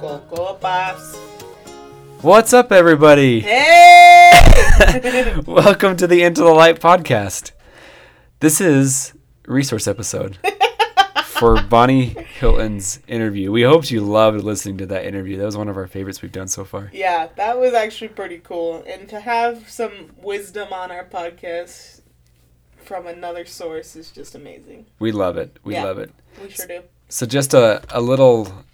Cocoa puffs. What's up, everybody? Hey! Welcome to the Into the Light podcast. This is resource episode for Bonnie Hilton's interview. We hoped you loved listening to that interview. That was one of our favorites we've done so far. yeah, that was actually pretty cool. And to have some wisdom on our podcast from another source is just amazing. We love it. We Yeah. love it. We sure do. So, just a, a little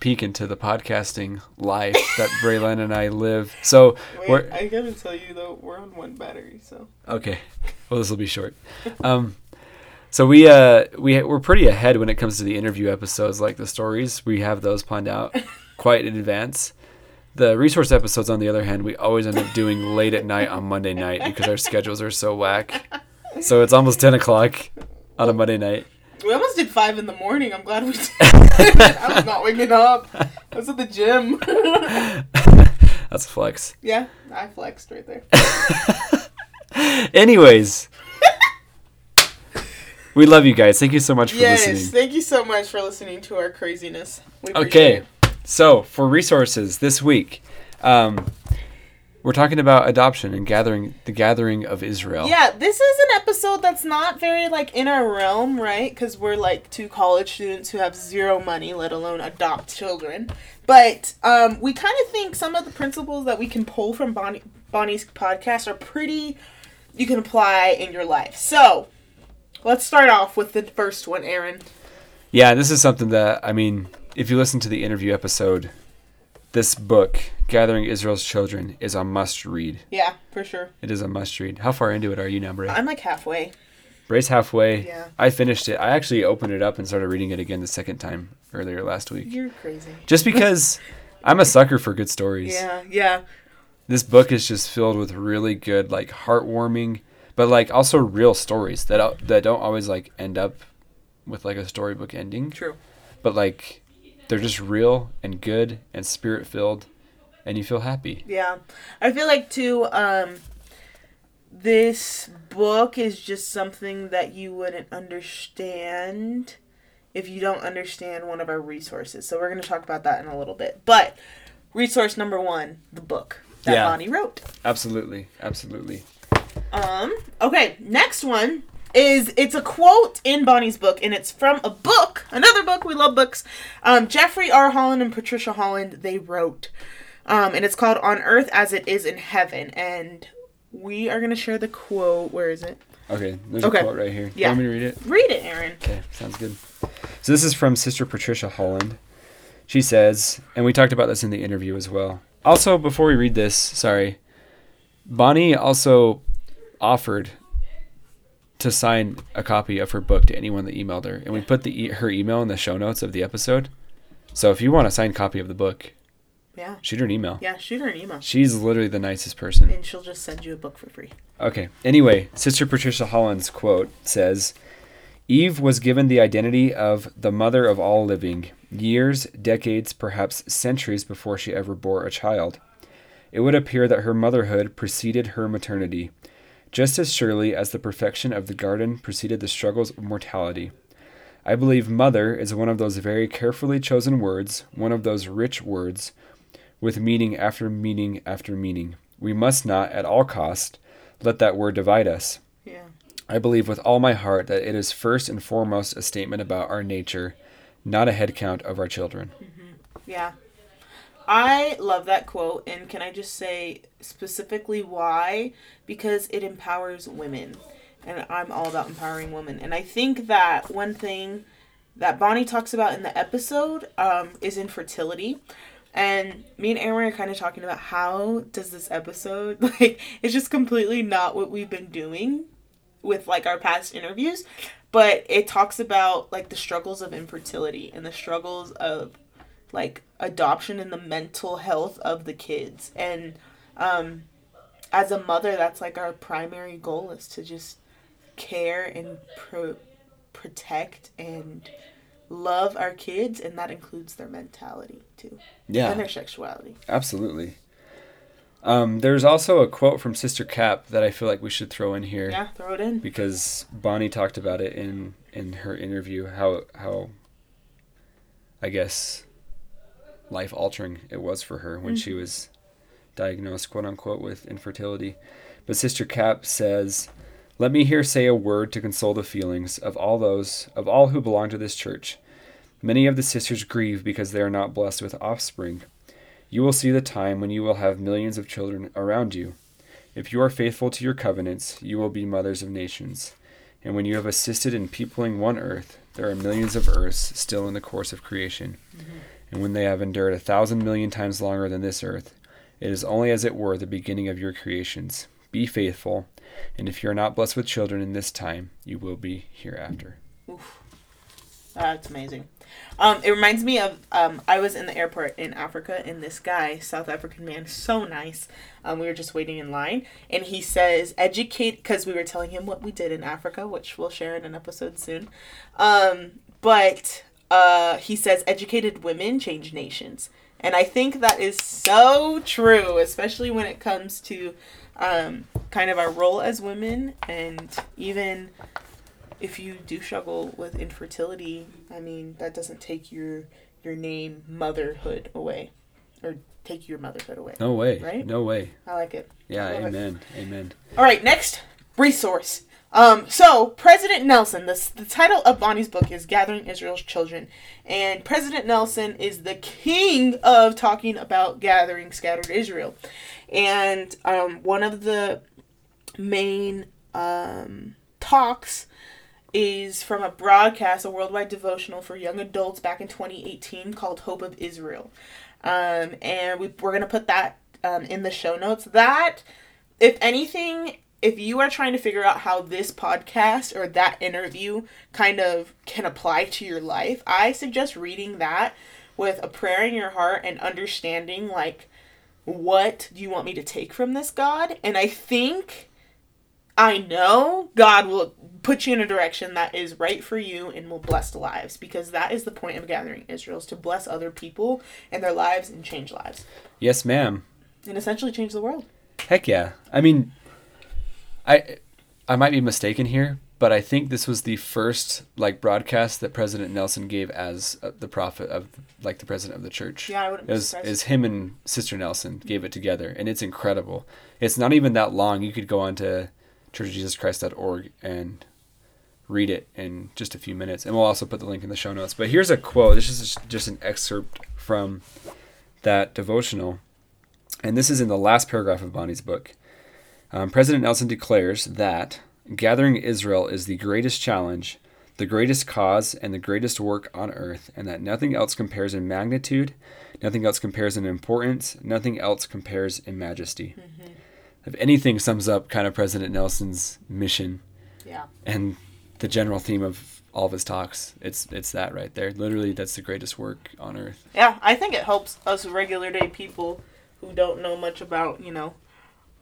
peek into the podcasting life that Braylon and I live. So, Wait, we're, I gotta tell you though, we're on one battery, so. Okay. Well, this will be short. Um, so we uh we we're pretty ahead when it comes to the interview episodes, like the stories. We have those planned out quite in advance. The resource episodes, on the other hand, we always end up doing late at night on Monday night because our schedules are so whack. So it's almost ten o'clock on a Monday night. We almost did five in the morning. I'm glad we did. I was not waking up. I was at the gym. That's a flex. yeah, I flexed right there. Anyways, we love you guys. Thank you so much for Yes, listening. thank you so much for listening to our craziness. We Okay, it. so for resources this week, um, we're talking about adoption and gathering the gathering of Israel. Yeah, this is an episode that's not very like in our realm, right? Because we're like two college students who have zero money, let alone adopt children. But um, we kind of think some of the principles that we can pull from Bonnie, Bonnie's podcast are pretty you can apply in your life. So let's start off with the first one, Aaron. Yeah, this is something that I mean, if you listen to the interview episode, this book, Gathering Israel's Children, is a must read. Yeah, for sure. It is a must read. How far into it are you now, Bray? I'm like halfway. Bray's halfway. Yeah. I finished it. I actually opened it up and started reading it again the second time earlier last week. You're crazy. Just because I'm a sucker for good stories. Yeah, yeah. this book is just filled with really good like heartwarming but like also real stories that that don't always like end up with like a storybook ending True. but like they're just real and good and spirit filled and you feel happy Yeah. I feel like too um this book is just something that you wouldn't understand if you don't understand one of our resources. So we're going to talk about that in a little bit. But resource number 1, the book that Yeah. Bonnie wrote. absolutely absolutely Um okay, next one is it's a quote in Bonnie's book and it's from a book, another book, we love books. Um Jeffrey R. Holland and Patricia Holland they wrote. Um and it's called On Earth as It Is in Heaven and we are going to share the quote. Where is it? okay there's Okay. a quote right here Yeah. you want me to read it Read it, Aaron. Okay, sounds good. So this is from Sister Patricia Holland. She says, and we talked about this in the interview as well. Also, before we read this, sorry, Bonnie also offered to sign a copy of her book to anyone that emailed her, and we put the e- her email in the show notes of the episode. So if you want a signed copy of the book, Yeah. shoot her an email. Yeah, shoot her an email. She's literally the nicest person. And she'll just send you a book for free. Okay. Anyway, Sister Patricia Holland's quote says Eve was given the identity of the mother of all living, years, decades, perhaps centuries before she ever bore a child. It would appear that her motherhood preceded her maternity, just as surely as the perfection of the garden preceded the struggles of mortality. I believe mother is one of those very carefully chosen words, one of those rich words, with meaning after meaning after meaning. We must not, at all cost, let that word divide us. Yeah. I believe with all my heart that it is first and foremost a statement about our nature, not a head count of our children. Mm-hmm. Yeah. I love that quote, and can I just say specifically why? Because it empowers women, and I'm all about empowering women. And I think that one thing that Bonnie talks about in the episode um, is infertility. And me and Aaron are kind of talking about how does this episode like it's just completely not what we've been doing with like our past interviews, but it talks about like the struggles of infertility and the struggles of like adoption and the mental health of the kids. And um as a mother that's like our primary goal is to just care and pro- protect and love our kids and that includes their mentality too. Yeah. And their sexuality. Absolutely. Um, there's also a quote from Sister Cap that I feel like we should throw in here. Yeah, throw it in. because Bonnie talked about it in in her interview how how I guess life altering it was for her when she mm-hmm. was diagnosed quote unquote with infertility. But Sister Cap says, "Let me here say a word to console the feelings of all those of all who belong to this church. Many of the sisters grieve because they are not blessed with offspring. You will see the time when you will have millions of children around you. If you are faithful to your covenants, you will be mothers of nations. And when you have assisted in peopling one earth, there are millions of earths still in the course of creation. Mm-hmm. And when they have endured a thousand million times longer than this earth, it is only as it were the beginning of your creations. Be faithful, and if you are not blessed with children in this time, you will be hereafter. That's amazing. Um, it reminds me of um, I was in the airport in Africa, and this guy, South African man, so nice. Um, we were just waiting in line, and he says, "Educate," because we were telling him what we did in Africa, which we'll share in an episode soon. Um, but uh, he says, "Educated women change nations," and I think that is so true, especially when it comes to um, kind of our role as women, and even if you do struggle with infertility, I mean that doesn't take your your name motherhood away, or take your motherhood away. No way. Right? No way. I like it. Yeah, Love it. amen. Amen. All right, next resource. Um, so President Nelson, the the title of Bonnie's book is "Gathering Israel's Children," and President Nelson is the king of talking about gathering scattered Israel, and um, one of the main um, talks is from a broadcast, a worldwide devotional for young adults back in 2018 called Hope of Israel. Um, and we, we're going to put that um, in the show notes. That, if anything, if you are trying to figure out how this podcast or that interview kind of can apply to your life, I suggest reading that with a prayer in your heart and understanding, like, what do you want me to take from this, God? And I think I know God will put you in a direction that is right for you and will bless lives because that is the point of gathering Israel is to bless other people and their lives and change lives Yes, ma'am. and essentially change the world. Heck yeah. I mean, I I might be mistaken here, but I think this was the first like broadcast that President Nelson gave as uh, the prophet of like the president of the church. Yeah, I wouldn't It be surprised. it was him and Sister Nelson gave it together, and it's incredible. It's not even that long. You could go on to churchofjesuschrist.org and read it in just a few minutes, and we'll also put the link in the show notes. But here's a quote. This is just an excerpt from that devotional, and this is in the last paragraph of Bonnie's book. Um, President Nelson declares that gathering Israel is the greatest challenge, the greatest cause, and the greatest work on earth, and that nothing else compares in magnitude, nothing else compares in importance, nothing else compares in majesty. If anything sums up kind of President Nelson's mission Yeah. and the general theme of all of his talks, it's it's that right there. Literally, that's the greatest work on earth. Yeah, I think it helps us regular day people who don't know much about, you know,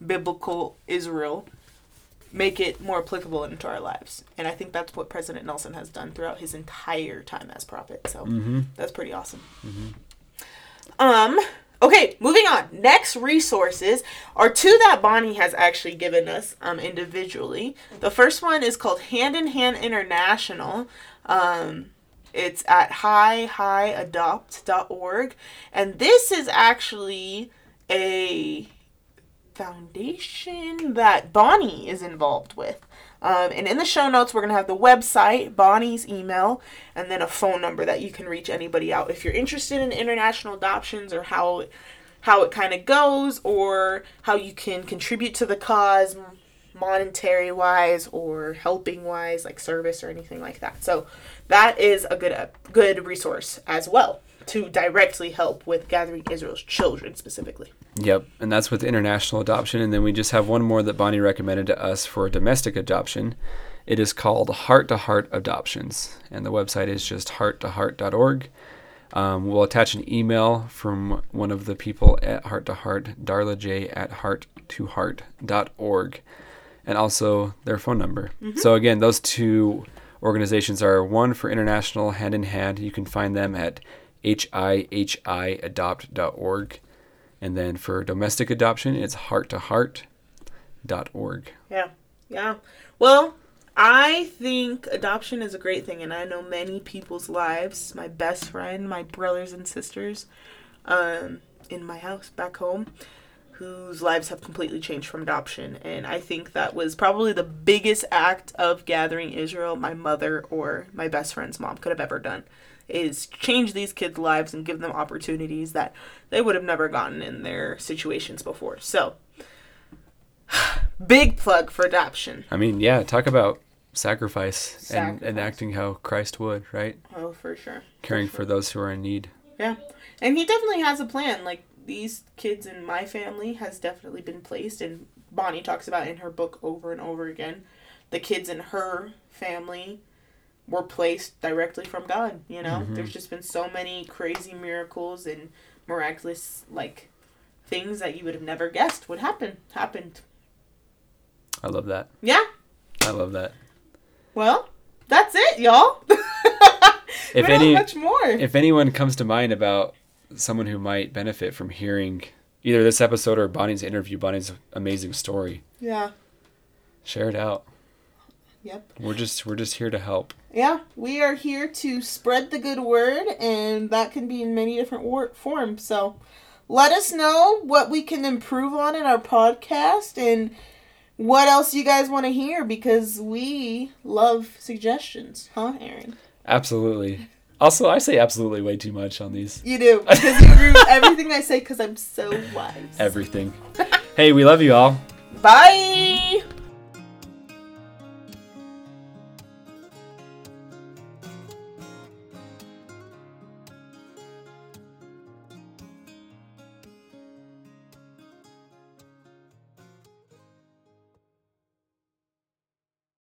biblical Israel make it more applicable into our lives. And I think that's what President Nelson has done throughout his entire time as prophet. So Mm-hmm. that's pretty awesome. Um okay, moving on. Next resources are two that Bonnie has actually given us um individually. The first one is called Hand in Hand International. Um it's at hihiadopt.org and this is actually a foundation that Bonnie is involved with. Um, and in the show notes, we're going to have the website, Bonnie's email, and then a phone number that you can reach anybody out. If you're interested in international adoptions or how, how it kind of goes or how you can contribute to the cause monetary wise or helping wise like service or anything like that. So that is a good uh, good resource as well to directly help with gathering Israel's children specifically. Yep, and that's with international adoption. And then we just have one more that Bonnie recommended to us for domestic adoption. It is called Heart to Heart Adoptions, and the website is just hearttoheart.org. Um, we'll attach an email from one of the people at Heart to Heart, Darla J at hearttoheart.org, and also their phone number. So, again, those two organizations are one for international hand in hand. You can find them at hihiadopt.org And then for domestic adoption, it's hearttoheart.org. Yeah. Yeah. Well, I think adoption is a great thing, and I know many people's lives, my best friend, my brothers and sisters, um, in my house back home, whose lives have completely changed from adoption. And I think that was probably the biggest act of gathering Israel my mother or my best friend's mom could have ever done. Is change these kids' lives and give them opportunities that they would have never gotten in their situations before. So, big plug for adoption. I mean, yeah, talk about sacrifice, And, Sacrifice. and acting how Christ would, right? Oh, for sure. Caring for those who are in need. Yeah. And he definitely has a plan. Like these kids in my family has definitely been placed and Bonnie talks about in her book over and over again. The kids in her family were placed directly from God, you know? Mhm. There's just been so many crazy miracles and miraculous like things that you would have never guessed would happen. Happened. I love that. Yeah. I love that. Well, that's it, y'all. If any- much more. If anyone comes to mind about someone who might benefit from hearing either this episode or Bonnie's interview, Bonnie's amazing story, yeah. share it out. Yep. We're just we're just here to help. Yeah, we are here to spread the good word, and that can be in many different wor- forms. So let us know what we can improve on in our podcast and what else you guys want to hear because we love suggestions, huh, Aaron? Absolutely. Also, I say absolutely way too much on these You do, because you agree with everything I say because I'm so wise. everything. hey, we love you all. Bye!